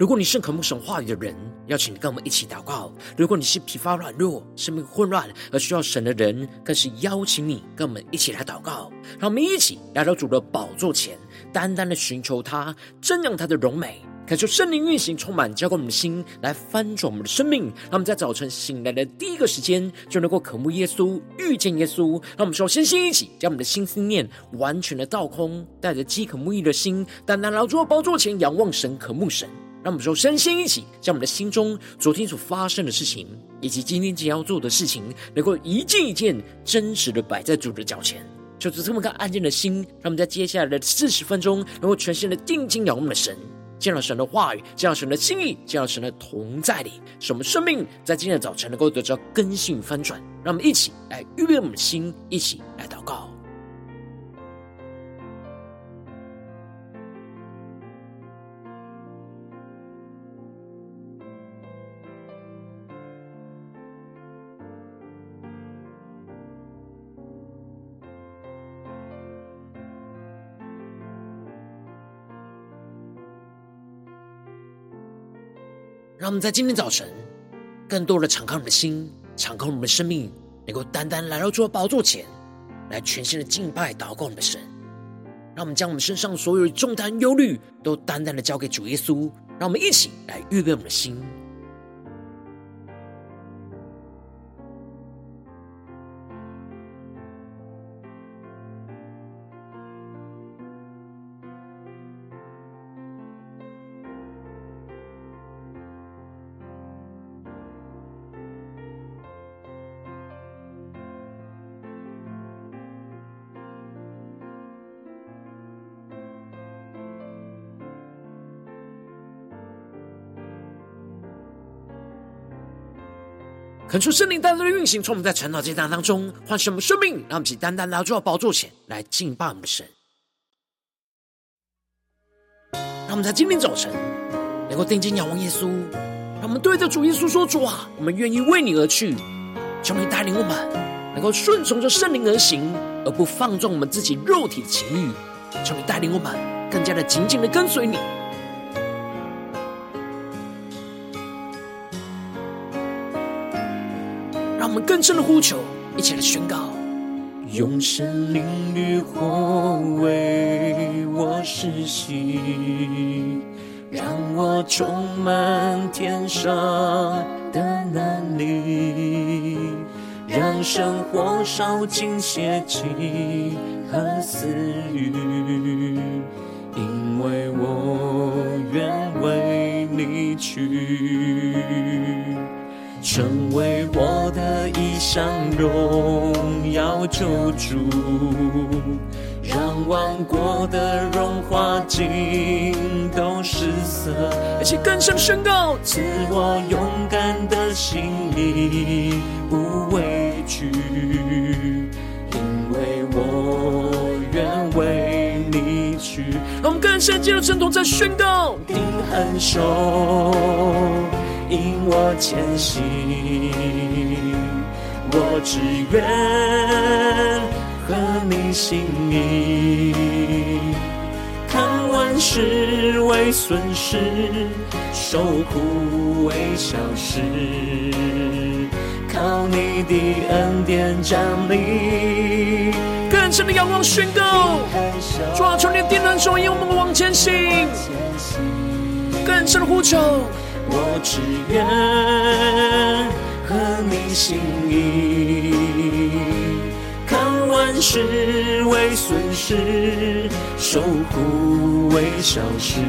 如果你是渴慕神话语的人，邀请你跟我们一起祷告；如果你是疲乏软弱、生命混乱而需要神的人，更是邀请你跟我们一起来祷告。让我们一起来到主的宝座前，单单的寻求他，瞻仰他的荣美。感受圣灵运行，充满浇灌我们的心，来翻转我们的生命。让我们在早晨醒来的第一个时间，就能够渴慕耶稣，遇见耶稣。让我们首先先一起将我们的心思念完全的倒空，带着饥渴慕义的心，单单来到主的宝座前，仰望神，渴慕神。让我们首先先一起将我们的心中昨天所发生的事情，以及今天即将要做的事情，能够一件一件真实的摆在主的脚前，就是这么个安静的心。让我们在接下来的四十分钟，能够全心的定睛仰望我们的神。见到神的话语，见到神的心意，见到神的同在里，使我们生命在今天的早晨能够得到更新翻转。让我们一起来预备我们的心，一起来祷告。让我们在今天早晨，更多的敞开我们的心，敞开我们的生命，能够单单来到主的宝座前，来全新的敬拜、祷告我们的神。让我们将我们身上所有的重担、忧虑，都单单的交给主耶稣。让我们一起来预备我们的心。恳求圣灵单单的运行，从我们在成长阶段当中唤醒我们生命，让我们一起单单来到宝座前来敬拜我们的神。让我们在今天早晨能够定睛仰望耶稣，让我们对着主耶稣说：“主啊，我们愿意为你而去，求你带领我们能够顺从着圣灵而行，而不放纵我们自己肉体的情欲。求你带领我们更加的紧紧的跟随你。”我们更深的呼求，一起来宣告：用神灵与火为我施洗，让我充满天上的能力，让生活烧尽邪气和私欲，因为我愿为你去。成为我的一项，荣耀救主，让万国的荣华尽都失色。而且更深宣告，赐我勇敢的心灵，不畏惧，因为我愿为你去。我们更深进入圣徒，在宣告，定恒守。引我前行，我只愿合你心意，看万事为损失，受苦为小事，靠你的恩典站立，更深的仰望宣告，主啊，求你定恒守，引我们往前行，更深的呼求。我只愿合你心意，看万事为损失，受苦为小事，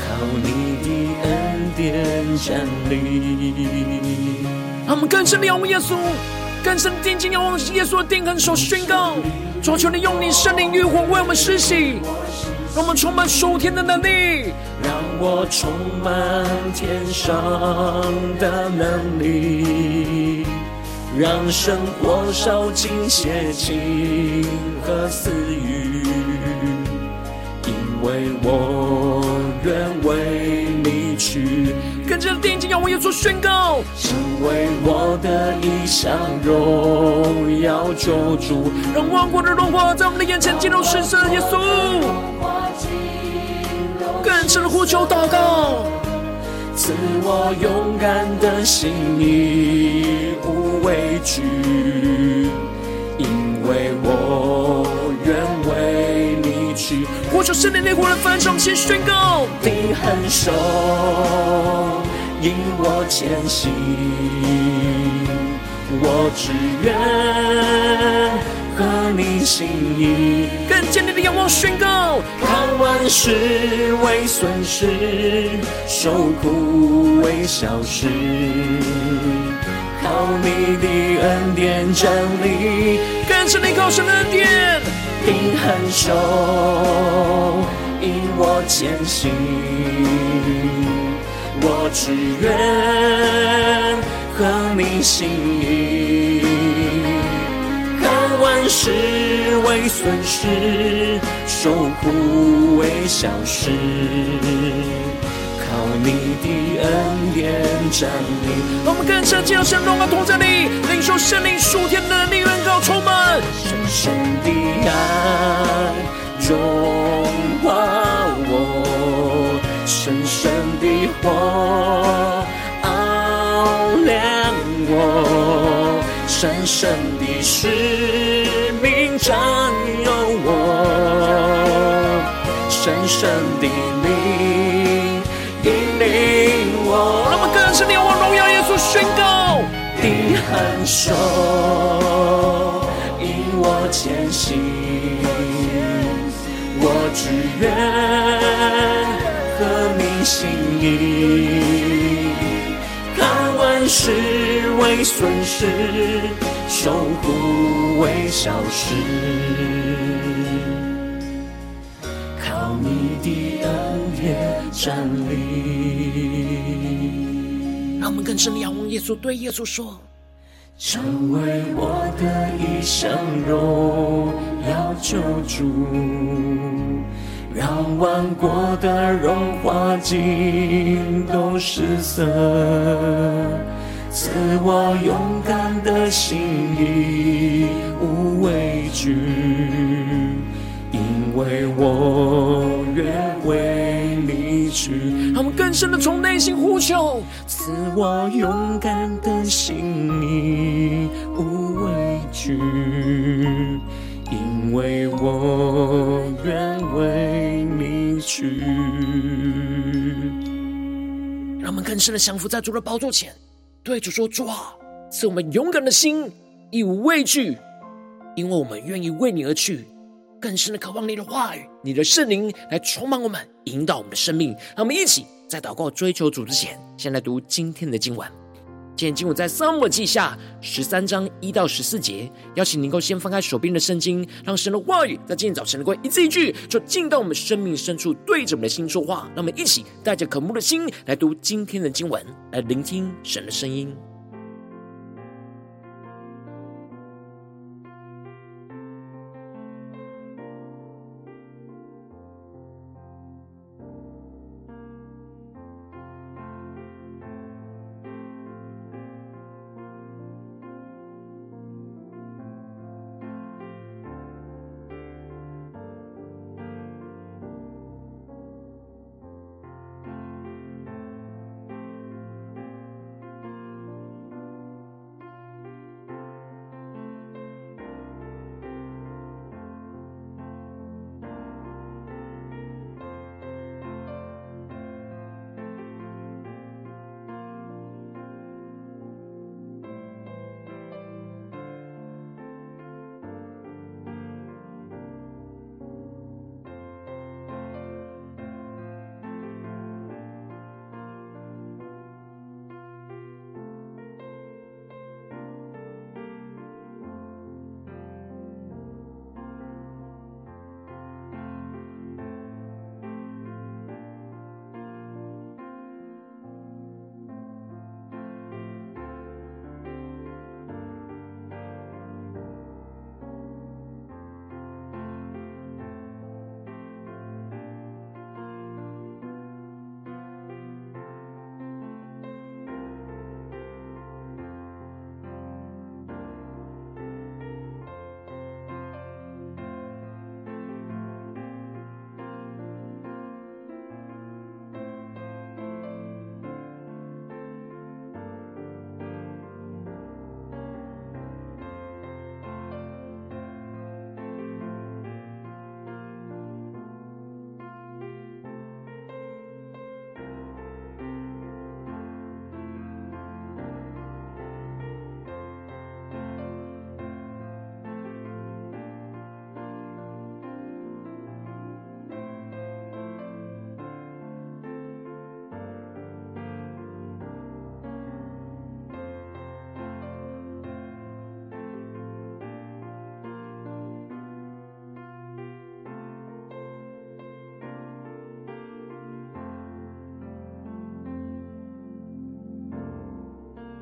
靠你的恩典站立。让我们更深的仰望耶稣，更深的定睛仰望耶稣的定恒守宣告，求求你用你圣灵与火为我们施洗。让我们充满属天的能力，让我充满天上的能力，让生活烧尽邪情和私欲，因为我愿为你去。跟着定睛仰望耶稣宣告，成为我的衣裳，荣耀救主，让万国的荣华在我们的眼前进入神圣的。耶稣，更深的呼求祷告，赐我勇敢的心，你无畏惧，因为我愿为你去。呼求圣灵内火的焚烧，先宣告，你很手引我前行，我只愿。和你心意，更坚定的仰望宣告，万事为损失，受苦为小事，靠你的恩典站立，更是你高深的恩典，定恒守引我前行，我只愿和你心意。万事为损失，受苦为小事，靠你的恩典站立。我们更深进入神荣耀同在里，领受圣灵属天的能力，恩膏充满，深深的爱融化我，深深的火我，深深的使命。占有我，深深的你引领我。让我们更深地往荣耀耶稣宣告：你很手引我前行，我只愿和你心意，看万事为损失。守护为消失，靠你的恩典站立。让我们更深的仰望耶稣，对耶稣说：成为我的一生荣耀救主，让万国的荣华尽都失色。赐我勇敢的心，无畏惧，因为我愿为你去。让我们更深的从内心呼求，赐我勇敢的心，无畏惧，因为我愿为你去。让我们更深的降服在主的宝座前。对主说：“主啊，赐我们勇敢的心，亦无畏惧，因为我们愿意为你而去，更深的渴望你的话语，你的圣灵来充满我们，引导我们的生命。让我们一起在祷告追求主之前，先来读今天的经文。今天经文在撒母耳记下十三章一到十四节。邀请您能够先翻开手边的圣经，让神的话语在今天早晨能够一字一句，就进到我们生命深处，对着我们的心说话。让我们一起带着渴慕的心来读今天的经文，来聆听神的声音。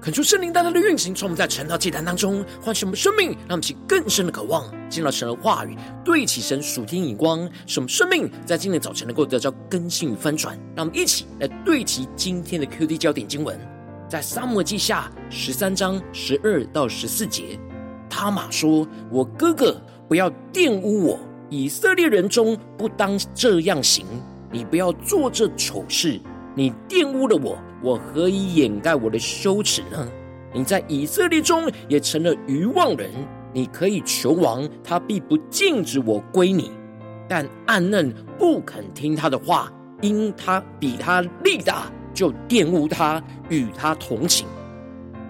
恳求圣灵大大的运行，从我们在晨祷祭坛当中唤醒我们生命，让我们起更深的渴望，进到神的话语，对齐神属天眼光，使我们生命在今天早晨能够得到更新与翻转。让我们一起来对齐今天的 QD 焦点经文，在撒母记下十三章十二到十四节，他玛说：“我哥哥，不要玷污我，以色列人中不当这样行。你不要做这丑事，你玷污了我。”我何以掩盖我的羞耻呢？你在以色列中也成了愚妄人。你可以求王，他必不禁止我归你。但暗嫩不肯听他的话，因他比他力大，就玷污他，与他同寝。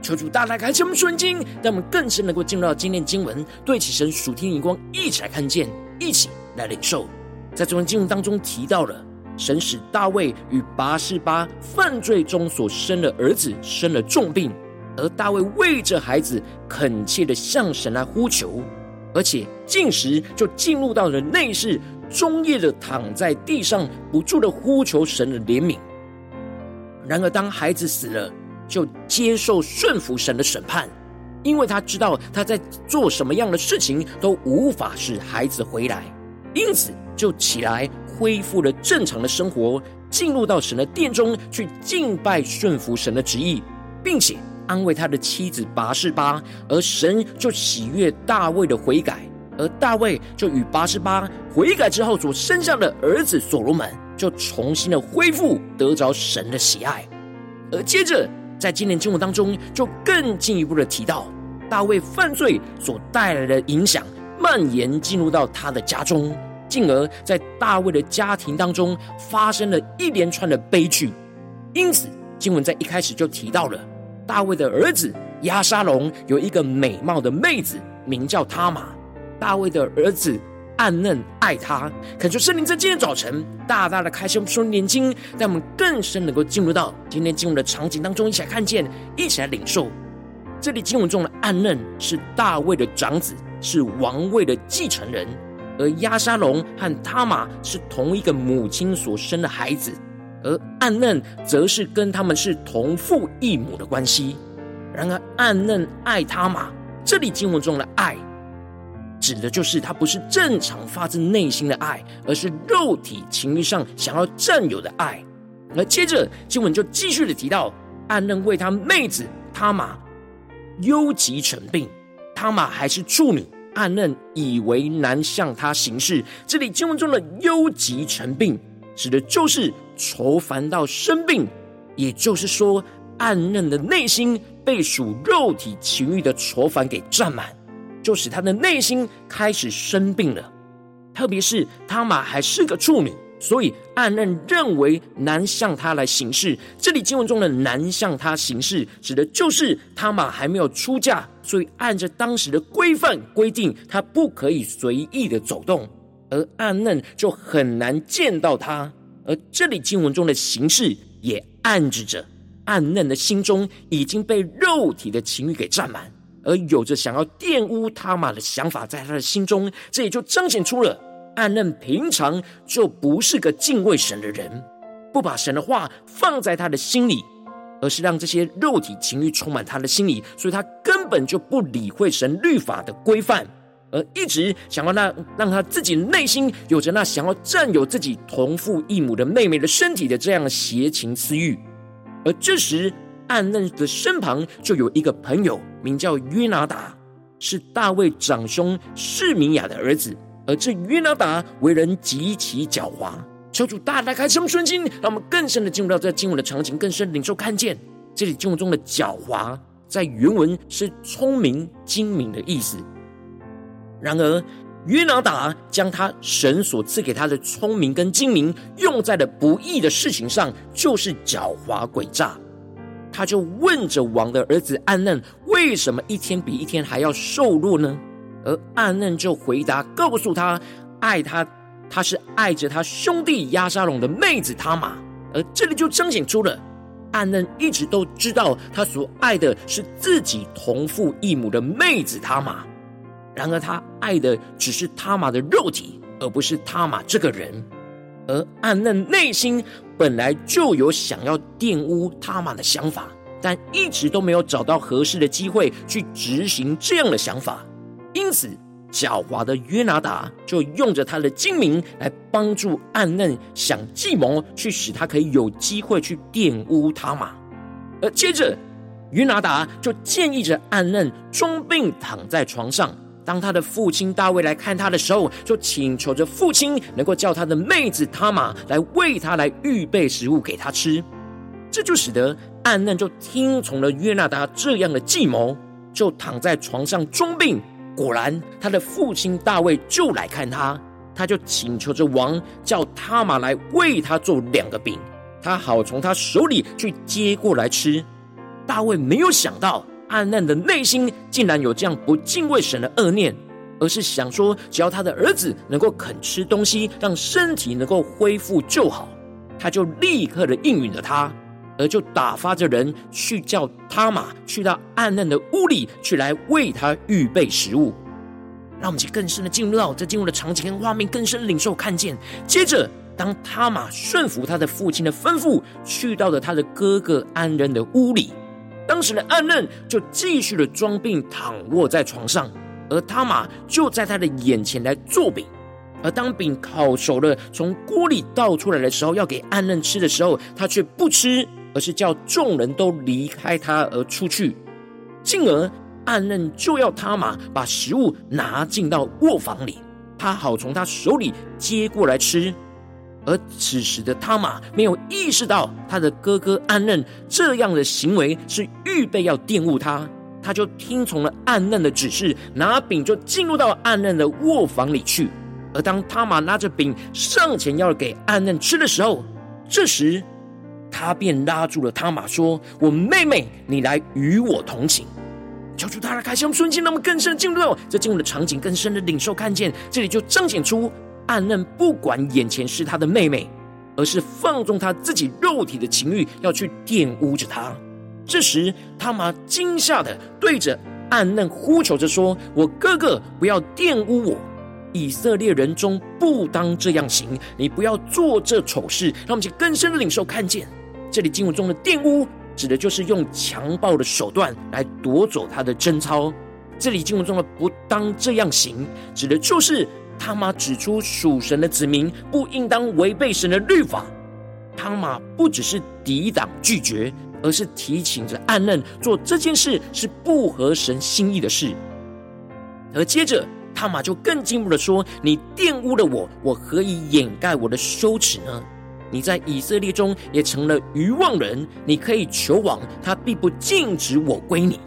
求主大大开启我们属灵经，让我们更深能够进入到今天经文，对起神属天眼光，一起来看见，一起来领受。在这段经文当中提到了。神使大卫与拔示巴犯罪中所生的儿子生了重病，而大卫为着孩子恳切的向神来呼求，而且进食就进入到了内室，终夜的躺在地上，不住的呼求神的怜悯。然而，当孩子死了，就接受顺服神的审判，因为他知道他在做什么样的事情都无法使孩子回来，因此就起来。恢复了正常的生活，进入到神的殿中去敬拜顺服神的旨意，并且安慰他的妻子拔示巴，而神就喜悦大卫的悔改，而大卫就与拔示巴悔改之后所生下的儿子所罗门，就重新的恢复得着神的喜爱。而接着在今年经文当中，就更进一步的提到大卫犯罪所带来的影响蔓延进入到他的家中。进而，在大卫的家庭当中发生了一连串的悲剧。因此，经文在一开始就提到了大卫的儿子亚沙龙有一个美貌的妹子，名叫他玛。大卫的儿子暗嫩爱他。恳求圣灵在今天早晨大大的开启我们属灵眼睛，让我们更深能够进入到今天经文的场景当中，一起来看见，一起来领受。这里经文中的暗嫩是大卫的长子，是王位的继承人。而押沙龙和他玛是同一个母亲所生的孩子，而暗嫩则是跟他们是同父异母的关系。然而，暗嫩爱他玛，这里经文中的爱，指的就是他不是正常发自内心的爱，而是肉体情欲上想要占有的爱。而接着经文就继续的提到，暗嫩为他妹子他玛忧急成病，他玛还是处女。暗嫩以为难向他行事，这里经文中的忧急成病，指的就是愁烦到生病。也就是说，暗嫩的内心被属肉体情欲的愁烦给占满，就使他的内心开始生病了。特别是他玛还是个处女。所以暗嫩认为难向他来行事。这里经文中的难向他行事，指的就是他玛还没有出嫁，所以按着当时的规范规定，他不可以随意的走动，而暗嫩就很难见到他。而这里经文中的行事，也暗指着暗嫩的心中已经被肉体的情欲给占满，而有着想要玷污他玛的想法在他的心中，这也就彰显出了。暗嫩平常就不是个敬畏神的人，不把神的话放在他的心里，而是让这些肉体情欲充满他的心里，所以他根本就不理会神律法的规范，而一直想要让让他自己内心有着那想要占有自己同父异母的妹妹的身体的这样邪情私欲。而这时，暗嫩的身旁就有一个朋友，名叫约拿达，是大卫长兄示米亚的儿子。而这约拿达为人极其狡猾，求主大大开什么瞬间，让我们更深的进入到这经文的场景，更深的领受看见这里经文中的狡猾，在原文是聪明精明的意思。然而约拿达将他神所赐给他的聪明跟精明用在了不义的事情上，就是狡猾诡诈。他就问着王的儿子暗嫩，为什么一天比一天还要瘦弱呢？而暗嫩就回答，告诉他，爱他，他是爱着他兄弟亚沙龙的妹子他玛。而这里就彰显出了，暗嫩一直都知道他所爱的是自己同父异母的妹子他玛。然而他爱的只是他玛的肉体，而不是他玛这个人。而暗嫩内心本来就有想要玷污他玛的想法，但一直都没有找到合适的机会去执行这样的想法。因此，狡猾的约拿达就用着他的精明来帮助暗嫩想计谋，去使他可以有机会去玷污他玛。而接着，约拿达就建议着暗嫩装病躺在床上。当他的父亲大卫来看他的时候，就请求着父亲能够叫他的妹子他玛来为他来预备食物给他吃。这就使得暗嫩就听从了约拿达这样的计谋，就躺在床上装病。果然，他的父亲大卫就来看他，他就请求着王叫他马来为他做两个饼，他好从他手里去接过来吃。大卫没有想到。暗嫩的内心竟然有这样不敬畏神的恶念，而是想说，只要他的儿子能够肯吃东西，让身体能够恢复就好，他就立刻的应允了他，而就打发着人去叫他玛去到暗嫩的屋里去，来为他预备食物。让我们去更深的进入到这进入的场景跟画面，更深领受看见。接着，当他玛顺服他的父亲的吩咐，去到了他的哥哥安嫩的屋里。当时的暗嫩就继续的装病躺卧在床上，而他玛就在他的眼前来做饼。而当饼烤熟了，从锅里倒出来的时候，要给暗嫩吃的时候，他却不吃，而是叫众人都离开他而出去。进而暗嫩就要他玛把食物拿进到卧房里，他好从他手里接过来吃。而此时的他玛没有意识到他的哥哥暗嫩这样的行为是预备要玷污他，他就听从了暗嫩的指示，拿饼就进入到暗嫩的卧房里去。而当他玛拿着饼上前要给暗嫩吃的时候，这时他便拉住了他玛，说：“我妹妹，你来与我同寝。”求主大家开箱瞬间，那么更深进入到这进入的场景，更深的领受看见，这里就彰显出。暗嫩不管眼前是他的妹妹，而是放纵他自己肉体的情欲，要去玷污着他。这时，他玛惊吓的对着暗嫩呼求着说：“我哥哥，不要玷污我！以色列人中不当这样行，你不要做这丑事。”让我们去更深的领受看见，这里经文中的玷污，指的就是用强暴的手段来夺走他的贞操。这里经文中的不当这样行，指的就是。他玛指出属神的子民不应当违背神的律法。他玛不只是抵挡拒绝，而是提醒着暗嫩做这件事是不合神心意的事。而接着他玛就更进一步的说：“你玷污了我，我何以掩盖我的羞耻呢？你在以色列中也成了愚妄人，你可以求王，他必不禁止我归你。”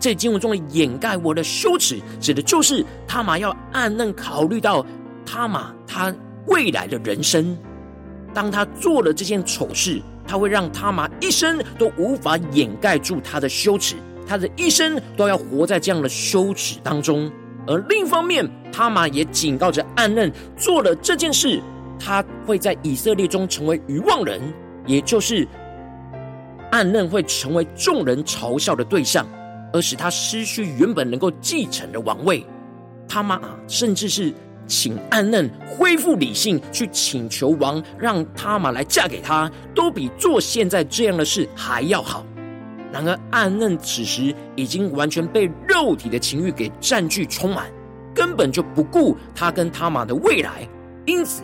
这经文中的掩盖我的羞耻，指的就是他玛要暗嫩考虑到他玛他未来的人生。当他做了这件丑事，他会让他玛一生都无法掩盖住他的羞耻，他的一生都要活在这样的羞耻当中。而另一方面，他玛也警告着暗嫩，做了这件事，他会在以色列中成为愚妄人，也就是暗嫩会成为众人嘲笑的对象。而使他失去原本能够继承的王位，他玛甚至是请暗嫩恢复理性，去请求王让他玛来嫁给他，都比做现在这样的事还要好。然而暗嫩此时已经完全被肉体的情欲给占据充满，根本就不顾他跟他玛的未来，因此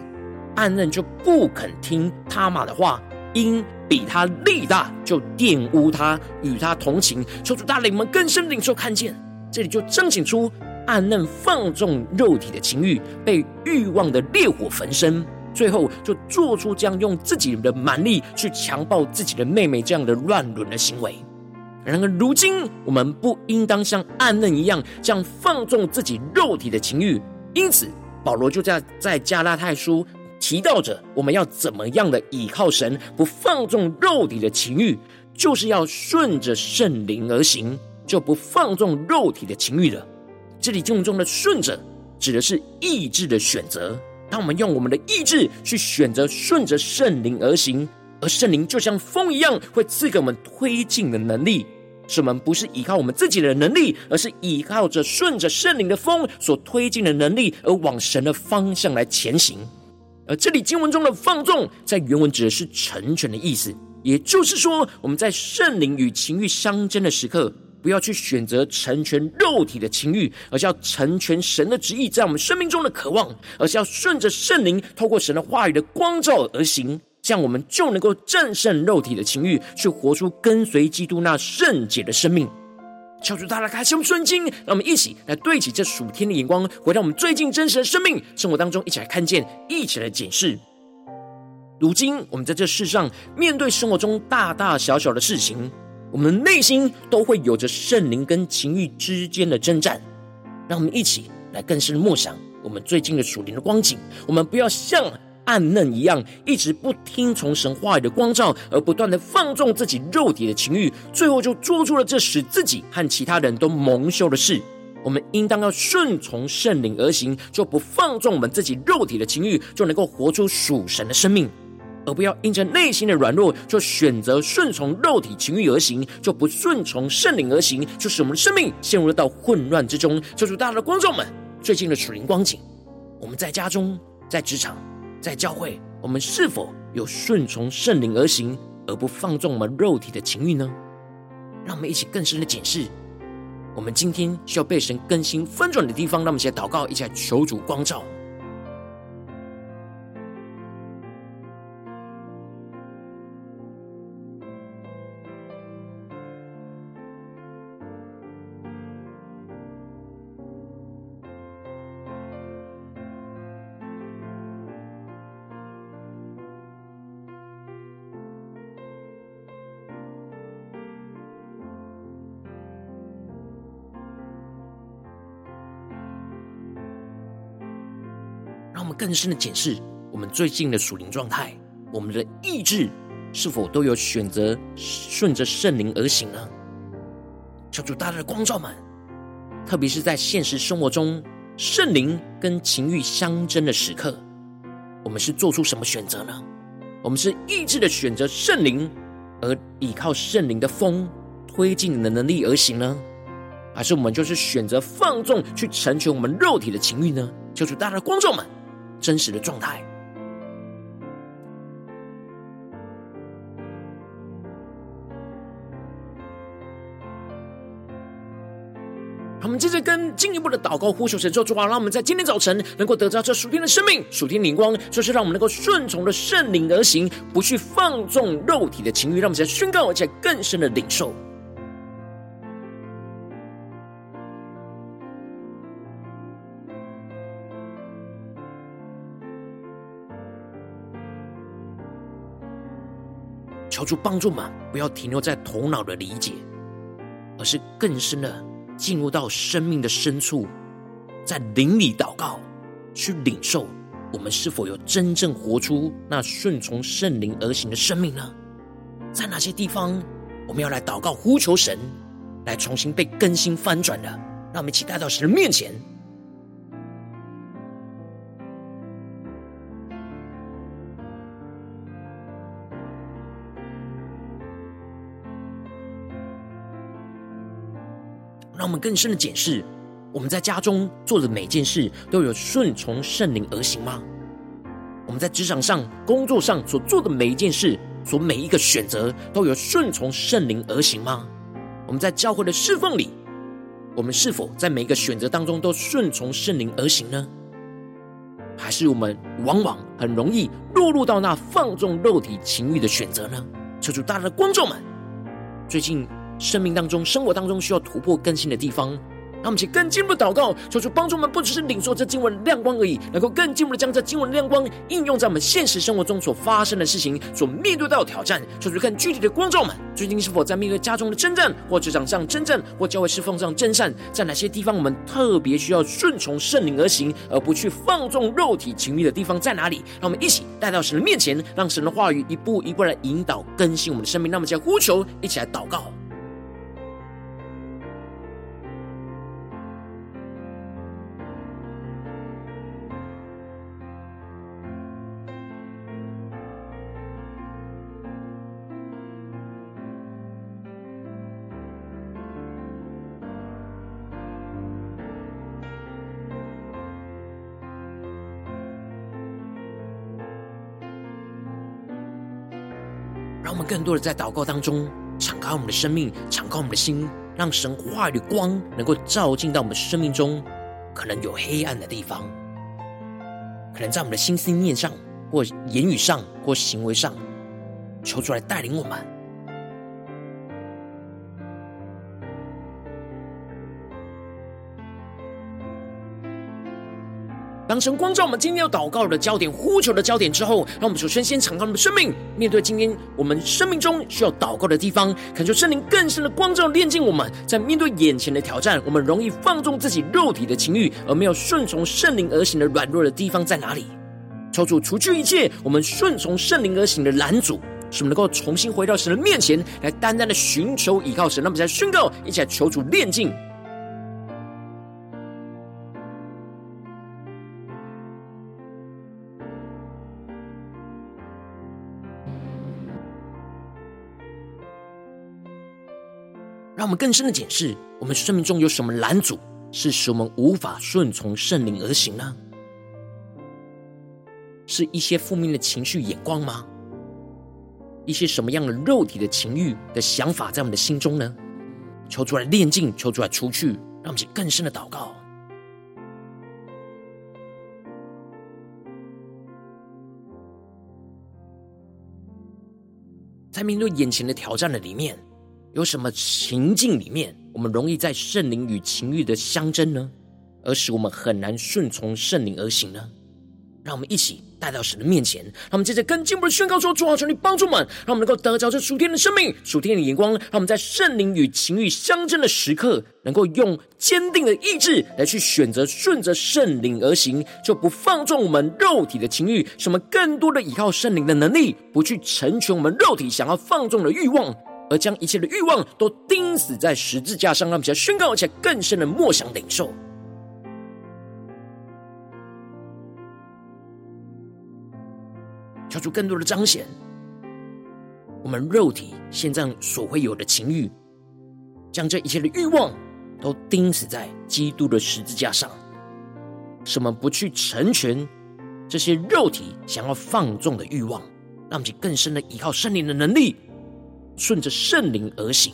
暗嫩就不肯听他玛的话，因。比他力大，就玷污他，与他同寝。求主大领们更深领受看见，这里就彰显出暗嫩放纵肉体的情欲，被欲望的烈火焚身，最后就做出这样用自己的蛮力去强暴自己的妹妹这样的乱伦的行为。然而如今，我们不应当像暗嫩一样，这样放纵自己肉体的情欲。因此，保罗就在在加拉太书。提到着我们要怎么样的倚靠神，不放纵肉体的情欲，就是要顺着圣灵而行，就不放纵肉体的情欲了。这里经文中的“顺着”指的是意志的选择。当我们用我们的意志去选择顺着圣灵而行，而圣灵就像风一样，会赐给我们推进的能力。使我们不是依靠我们自己的能力，而是依靠着顺着圣灵的风所推进的能力，而往神的方向来前行。而这里经文中的放纵，在原文指的是成全的意思。也就是说，我们在圣灵与情欲相争的时刻，不要去选择成全肉体的情欲，而是要成全神的旨意在我们生命中的渴望，而是要顺着圣灵，透过神的话语的光照而行，这样我们就能够战胜肉体的情欲，去活出跟随基督那圣洁的生命。求主大大开启我们顺经，让我们一起来对齐这属天的眼光，回到我们最近真实的生命生活当中，一起来看见，一起来检视。如今，我们在这世上面对生活中大大小小的事情，我们的内心都会有着圣灵跟情欲之间的征战。让我们一起来更深的默想我们最近的属灵的光景。我们不要像暗嫩一样，一直不听从神话语的光照，而不断的放纵自己肉体的情欲，最后就做出了这使自己和其他人都蒙羞的事。我们应当要顺从圣灵而行，就不放纵我们自己肉体的情欲，就能够活出属神的生命。而不要因着内心的软弱，就选择顺从肉体情欲而行，就不顺从圣灵而行，就使我们的生命陷入到混乱之中。求主大大的观众们，最近的属灵光景，我们在家中、在职场、在教会，我们是否有顺从圣灵而行，而不放纵我们肉体的情欲呢？让我们一起更深的检视，我们今天需要被神更新翻转的地方。让我们一起来祷告，一起来求主光照。更深的检视我们最近的属灵状态，我们的意志是否都有选择顺着圣灵而行呢？求主大大的光照们，特别是在现实生活中，圣灵跟情欲相争的时刻，我们是做出什么选择呢？我们是意志的选择圣灵，而依靠圣灵的风推进你的能力而行呢？还是我们就是选择放纵去成全我们肉体的情欲呢？求主大大的光照们。真实的状态。我们接着跟进一步的祷告呼求神说：主啊，让我们在今天早晨能够得到这属天的生命、属天灵光，就是让我们能够顺从的圣灵而行，不去放纵肉体的情欲。让我们在宣告，而且更深的领受。求主帮助们，不要停留在头脑的理解，而是更深的进入到生命的深处，在灵里祷告，去领受我们是否有真正活出那顺从圣灵而行的生命呢？在哪些地方我们要来祷告呼求神，来重新被更新翻转的？让我们一起带到神的面前。我们更深的检视，我们在家中做的每件事都有顺从圣灵而行吗？我们在职场上、工作上所做的每一件事，所每一个选择都有顺从圣灵而行吗？我们在教会的侍奉里，我们是否在每一个选择当中都顺从圣灵而行呢？还是我们往往很容易落入到那放纵肉体情欲的选择呢？求主大大的观众们，最近。生命当中、生活当中需要突破更新的地方，让我们请更进一步祷告，求主帮助我们，不只是领受这经文的亮光而已，能够更进一步的将这经文的亮光应用在我们现实生活中所发生的事情、所面对到的挑战。求主看具体的光照们，最近是否在面对家中的征战，或职场上征战，或教会侍奉上征战，在哪些地方我们特别需要顺从圣灵而行，而不去放纵肉体情欲的地方在哪里？让我们一起带到神的面前，让神的话语一步一步来引导更新我们的生命。那么，将呼求一起来祷告。多的在祷告当中，敞开我们的生命，敞开我们的心，让神话语的光能够照进到我们生命中，可能有黑暗的地方，可能在我们的心思念上，或言语上，或行为上，求主来带领我们。当神光照我们今天要祷告的焦点、呼求的焦点之后，让我们首先先敞开我们的生命，面对今天我们生命中需要祷告的地方，恳求圣灵更深的光照、炼净我们。在面对眼前的挑战，我们容易放纵自己肉体的情欲，而没有顺从圣灵而行的软弱的地方在哪里？求主除去一切我们顺从圣灵而行的拦阻，使我们能够重新回到神的面前来，单单的寻求倚靠神。让我们再宣告，一起来求主炼净。让我们更深的检视，我们生命中有什么拦阻，是使我们无法顺从圣灵而行呢？是一些负面的情绪眼光吗？一些什么样的肉体的情欲的想法在我们的心中呢？求出来炼净，求出来除去，让我们去更深的祷告。在面对眼前的挑战的里面。有什么情境里面，我们容易在圣灵与情欲的相争呢？而使我们很难顺从圣灵而行呢？让我们一起带到神的面前，让我们接着更进步的宣告说：主啊，求你帮助我们，让我们能够得着这属天的生命、属天的眼光，让我们在圣灵与情欲相争的时刻，能够用坚定的意志来去选择顺着圣灵而行，就不放纵我们肉体的情欲，使我们更多的依靠圣灵的能力，不去成全我们肉体想要放纵的欲望。而将一切的欲望都钉死在十字架上，让我们宣告，而且更深的默想领受，求出更多的彰显。我们肉体现在所会有的情欲，将这一切的欲望都钉死在基督的十字架上，使我们不去成全这些肉体想要放纵的欲望，让我们更深的依靠圣灵的能力。顺着圣灵而行。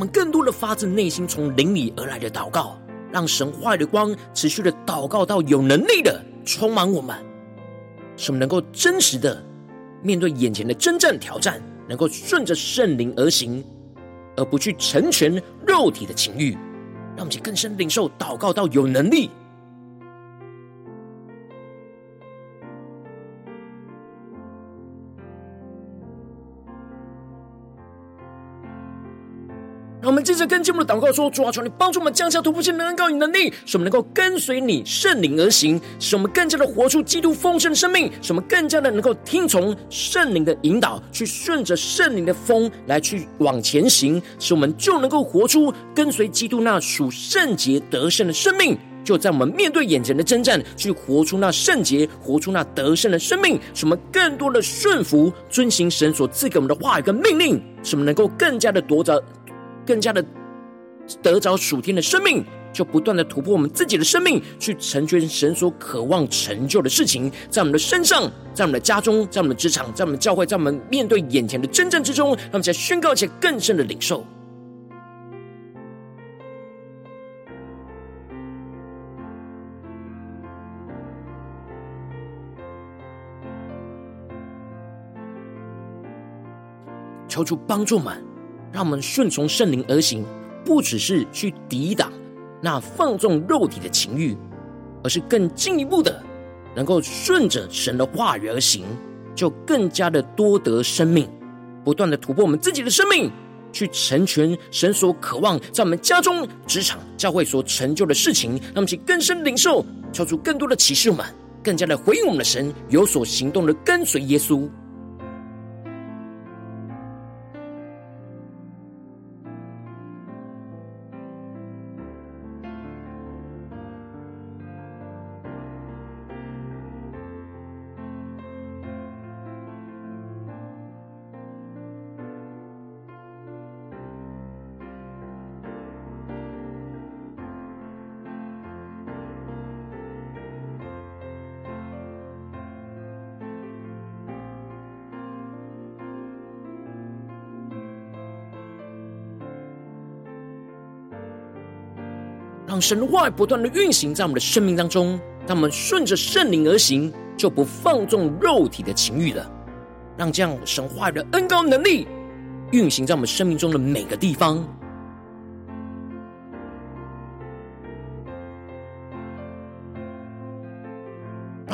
我们更多的发自内心从灵里而来的祷告，让神话语的光持续的祷告到有能力的充满我们，使我们能够真实的面对眼前的真正挑战，能够顺着圣灵而行，而不去成全肉体的情欲。让我们去更深领受祷告到有能力。着跟进我们的祷告说：主啊，求你帮助我们降下突破性的能力与能力，使我们能够跟随你圣灵而行，使我们更加的活出基督丰盛的生命，使我们更加的能够听从圣灵的引导，去顺着圣灵的风来去往前行，使我们就能够活出跟随基督那属圣洁得胜的生命。就在我们面对眼前的征战，去活出那圣洁、活出那得胜的生命，使我们更多的顺服、遵行神所赐给我们的话语跟命令，使我们能够更加的夺着。更加的得着属天的生命，就不断的突破我们自己的生命，去成全神所渴望成就的事情，在我们的身上，在我们的家中，在我们的职场，在我们的教会，在我们面对眼前的真正之中，让我们在宣告且更深的领受。求主帮助们。让我们顺从圣灵而行，不只是去抵挡那放纵肉体的情欲，而是更进一步的，能够顺着神的话语而行，就更加的多得生命，不断的突破我们自己的生命，去成全神所渴望在我们家中、职场、教会所成就的事情。让我们去更深领受，求出更多的启示，我们更加的回应我们的神，有所行动的跟随耶稣。神话语不断的运行在我们的生命当中。当我们顺着圣灵而行，就不放纵肉体的情欲了。让这样神话语的恩膏能力运行在我们生命中的每个地方。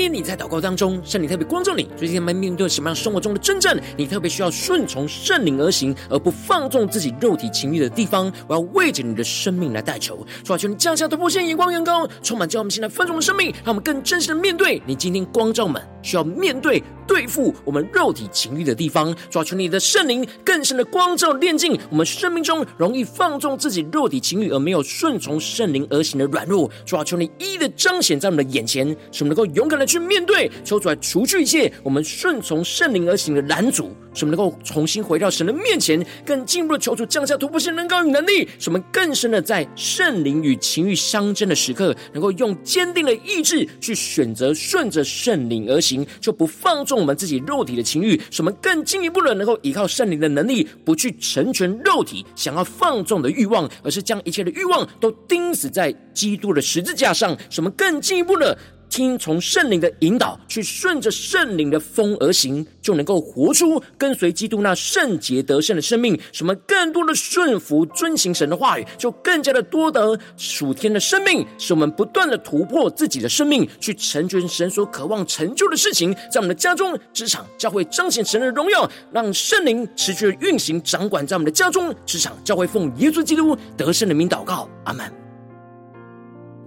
天你在祷告当中，圣灵特别光照你，最近在面对什么样生活中的真正？你特别需要顺从圣灵而行，而不放纵自己肉体情欲的地方。我要为着你的生命来代求，主啊，求你降下突破性眼光，远高，充满叫我们现在丰盛的生命，让我们更真实的面对你今天光照们需要面对对付我们肉体情欲的地方。主啊，求你的圣灵更深的光照炼净我们生命中容易放纵自己肉体情欲而没有顺从圣灵而行的软弱。主啊，求你一一的彰显在我们的眼前，使我们能够勇敢的去面对，求主来除去一切我们顺从圣灵而行的拦阻，使我们能够重新回到神的面前，更进一步的求主降下突破性能高与能力，使我们更深的在圣灵与情欲相争的时刻，能够用坚定的意志去选择顺着圣灵而行，就不放纵我们自己肉体的情欲，使我们更进一步的能够依靠圣灵的能力，不去成全肉体想要放纵的欲望，而是将一切的欲望都钉死在基督的十字架上，使我们更进一步的。听从圣灵的引导，去顺着圣灵的风而行，就能够活出跟随基督那圣洁得胜的生命。什么更多的顺服、遵行神的话语，就更加的多得属天的生命，使我们不断的突破自己的生命，去成全神所渴望成就的事情。在我们的家中、职场、教会，彰显神的荣耀，让圣灵持续的运行、掌管在我们的家中、职场、教会，奉耶稣基督得胜的名祷告，阿门。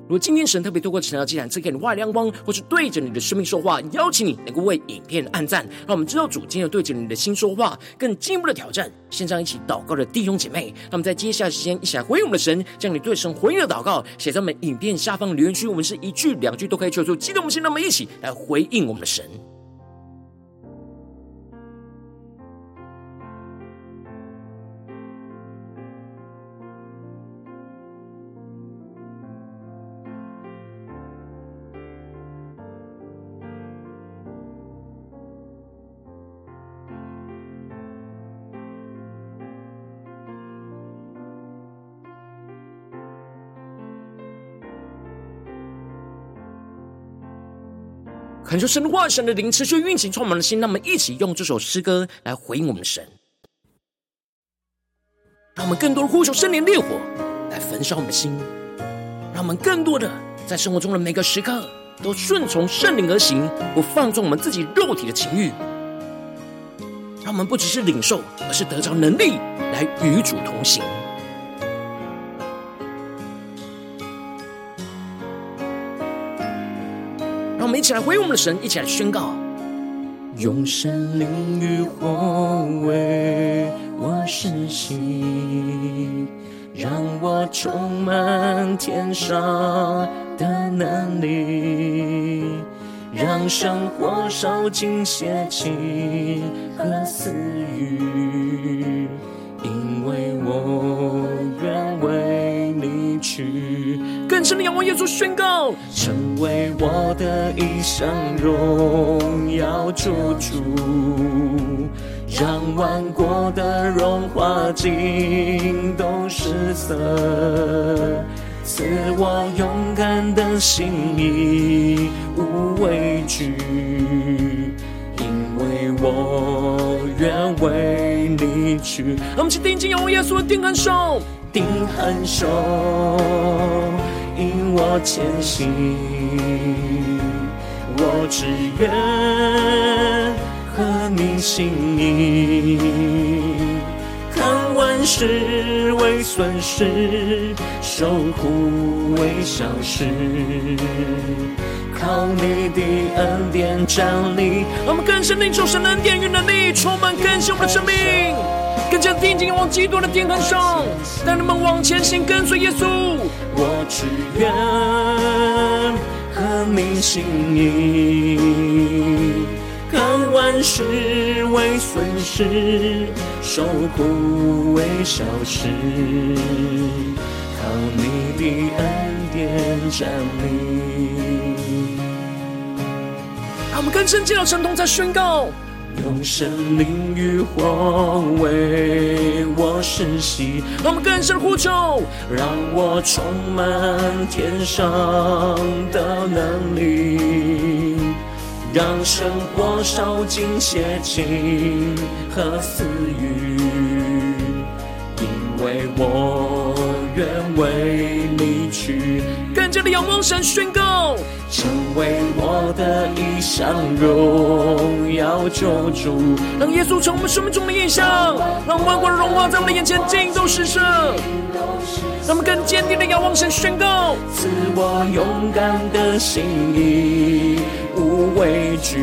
如果今天神特别透过晨祷祭坛赐给你外亮光，或是对着你的生命说话，邀请你能够为影片按赞，让我们知道主今天对着你的心说话，更进一步的挑战。线上一起祷告的弟兄姐妹，那么在接下来时间一起来回应我们的神，将你对神回应的祷告写在我们影片下方留言区，我们是一句两句都可以求助，激动我们心，那么一起来回应我们的神。恳求神的话，神的灵持续运行，充满了心。让我们一起用这首诗歌来回应我们的神，让我们更多的呼求圣灵烈火来焚烧我们的心，让我们更多的在生活中的每个时刻都顺从圣灵而行，不放纵我们自己肉体的情欲。让我们不只是领受，而是得着能力来与主同行。起来回应我们的神，一起来宣告：用神灵与火为我施洗，让我充满天上的能力，让生活烧尽邪气和私欲，因为我愿为你去。更深的仰望耶稣，宣告，成为我的一生荣耀救主，让万国的荣华尽都失色，赐我勇敢的心，义无畏惧，因为我愿为你去。让我们去定睛仰望耶稣定恒手。定很手引我前行，我只愿合你心意，看万事为损失，受苦为小事，靠你的恩典站立。让我们更深领受神的恩典与能力，充满更新我们的生命。更加定睛往基督的定恒手，带你们往前行，跟随耶稣。我只愿合你心意，看万事为损失，受苦为小事，靠你的恩典站立。让我们更深进到神同在宣告。用圣灵与火为我施洗，让我们更深呼求，让我充满天上的能力，让生活烧尽邪情和私欲，因为我愿为你去。更加的仰望神宣告，成为我的一生荣耀救主，让耶稣成为我们生命中的异象，让万国的荣华在我们的眼前尽都失色，让我们更坚定的仰望神宣告，赐我勇敢的心，义无畏惧，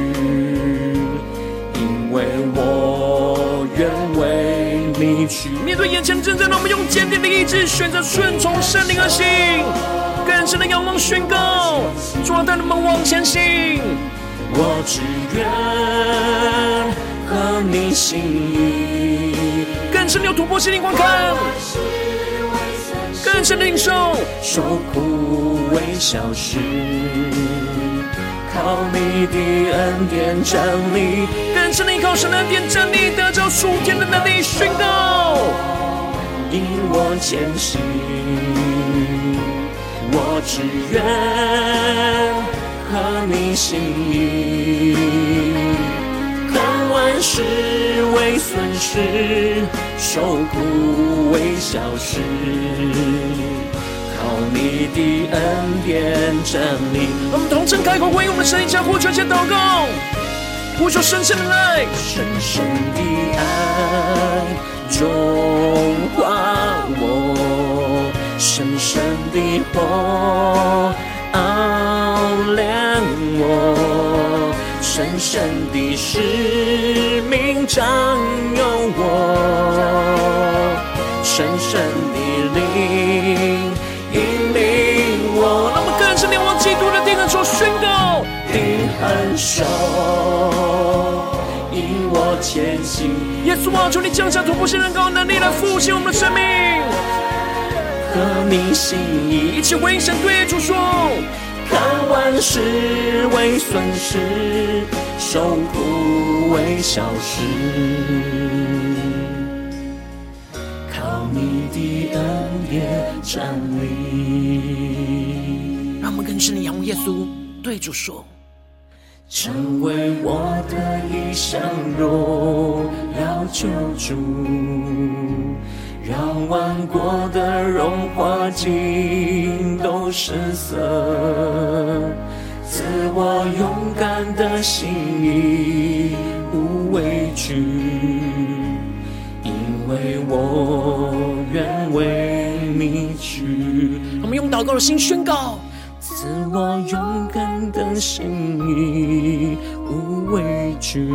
因为我愿为你去。面对眼前的征战，让我们用坚定的意志选择顺从圣灵而行。更深的仰望宣告，主啊，带你们往前行。我只愿和你心意，更深的有突破心灵观看，更深的领受，受苦为小事，靠你的恩典站立，更深的依靠神的恩典站立，得着属天的能力宣告，引我前行。只愿合你心意，看万事为损失，受苦为小事，靠你的恩典站立。我们同声开口，为我们神一家呼求，先祷告，呼求深深的爱，深深的爱融化我。深深的火熬亮我，深深的使命占有我，深深的灵引领我。那么更深仰望基督的定恒所宣告，定恒手引我前行。耶稣啊，求你降下突破性、高能力来复兴我们的生命。和你心意，一起为神对主说：看万事为损失，受苦为小事，靠你的恩典站立。让我们更深的仰望耶稣，对主说：成为我的一生荣耀救主。让万国的荣华尽都失色，赐我勇敢的心，义无畏惧，因为我愿为你去。我们用祷告的心宣告：赐我勇敢的心，义无畏惧。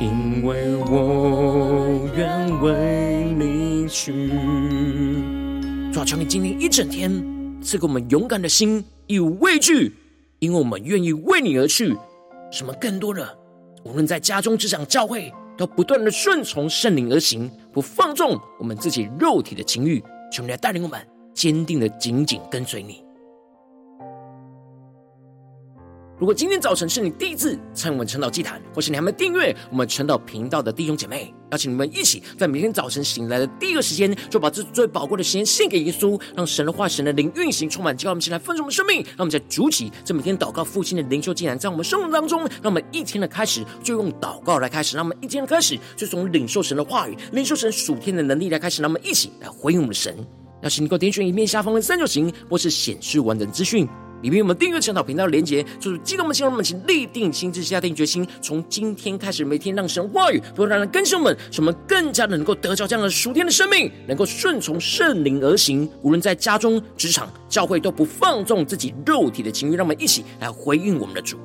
因为我愿为去。主啊，求你今天一整天赐给我们勇敢的心，义无畏惧，因为我们愿意为你而去。什么更多的，无论在家中、职场、教会，都不断的顺从圣灵而行，不放纵我们自己肉体的情欲。求你来带领我们。坚定的紧紧跟随你。如果今天早晨是你第一次参与我们晨祷祭坛，或是你还没订阅我们晨祷频道的弟兄姐妹，邀请你们一起在每天早晨醒来的第一个时间，就把这最宝贵的时间献给耶稣，让神的话、神的灵运行充满，叫我们起来分盛我们生命。让我们在主起这每天祷告复兴的灵修竟然，在我们生活当中，让我们一天的开始就用祷告来开始，让我们一天的开始就从领受神的话语、领受神属天的能力来开始，让我们一起来回应我们的神。邀请你给我点选影片下方的三角形，或是显示完整资讯。里面我们订阅陈祷频道的连接，就是激动的心，让我们请立定心志，下定决心，从今天开始，每天让神话语不断让人更新我们，使我们更加的能够得着这样的属天的生命，能够顺从圣灵而行。无论在家中、职场、教会，都不放纵自己肉体的情欲。让我们一起来回应我们的主。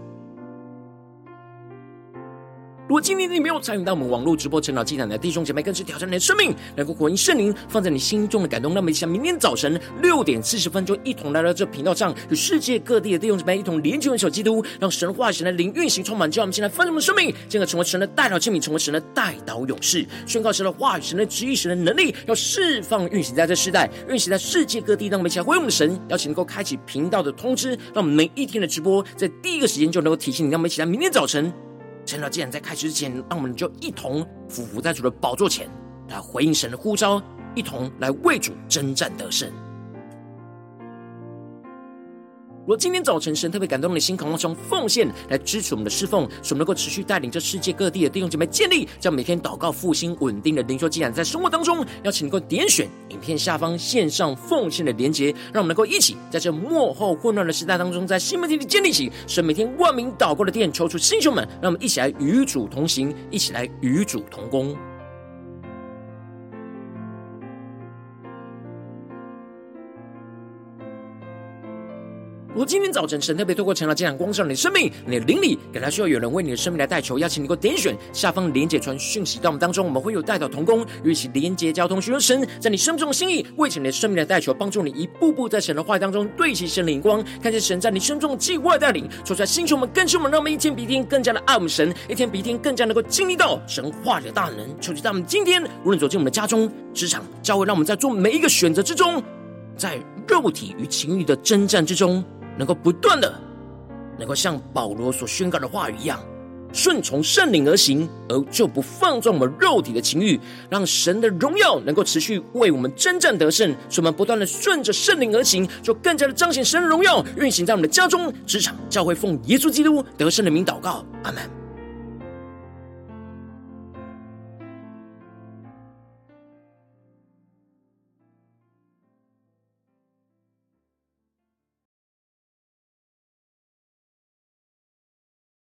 如果今天你没有参与到我们网络直播成长祭坛的弟兄姐妹，更是挑战你的生命，能够回应圣灵放在你心中的感动。那么，想明天早晨六点四十分，就一同来到这频道上，与世界各地的弟兄姐妹一同连接、联手基督，让神话神的灵运行充满。叫我们现在翻转我们的生命，进而成为神的代祷器皿，成为神的代祷勇士，宣告神的话语、神的旨意、神的能力，要释放运行在这世代，运行在世界各地。让我们一起来回应我们的神，邀请能够开启频道的通知，让我们每一天的直播在第一个时间就能够提醒你。让我们一起来明天早晨。晨祷，既然在开始之前，那我们就一同俯伏在主的宝座前，来回应神的呼召，一同来为主征战得胜。如果今天早晨神特别感动你的心，渴望从奉献来支持我们的侍奉，使我们能够持续带领这世界各地的弟兄姐妹建立将每天祷告复兴稳定的灵修祭坛，在生活当中，邀请你能够点选影片下方线上奉献的连结，让我们能够一起在这幕后混乱的时代当中，在新媒体里建立起神每天万名祷告的殿，抽出弟兄们，让我们一起来与主同行，一起来与主同工。如果今天早晨神特别透过晨祷这样光照你的生命，你的灵里，感到需要有人为你的生命来代求，邀请你给我点选下方连结传讯息到我们当中，我们会有代祷同工，与其连结交通，寻求神在你生命中的心意，为着你的生命来代求，帮助你一步步在神的话语当中对齐神的眼光，看见神在你生中的计划带领，说出来星球们更新我们，让我们一天比一天更加的爱我们神，一天比一天更加能够经历到神话的大能。求主在我们今天无论走进我们的家中、职场、教会，让我们在做每一个选择之中，在肉体与情欲的征战之中。能够不断的，能够像保罗所宣告的话语一样，顺从圣灵而行，而就不放纵我们肉体的情欲，让神的荣耀能够持续为我们征战得胜。使我们不断的顺着圣灵而行，就更加的彰显神的荣耀，运行在我们的家中、职场、教会，奉耶稣基督得胜的名祷告，阿门。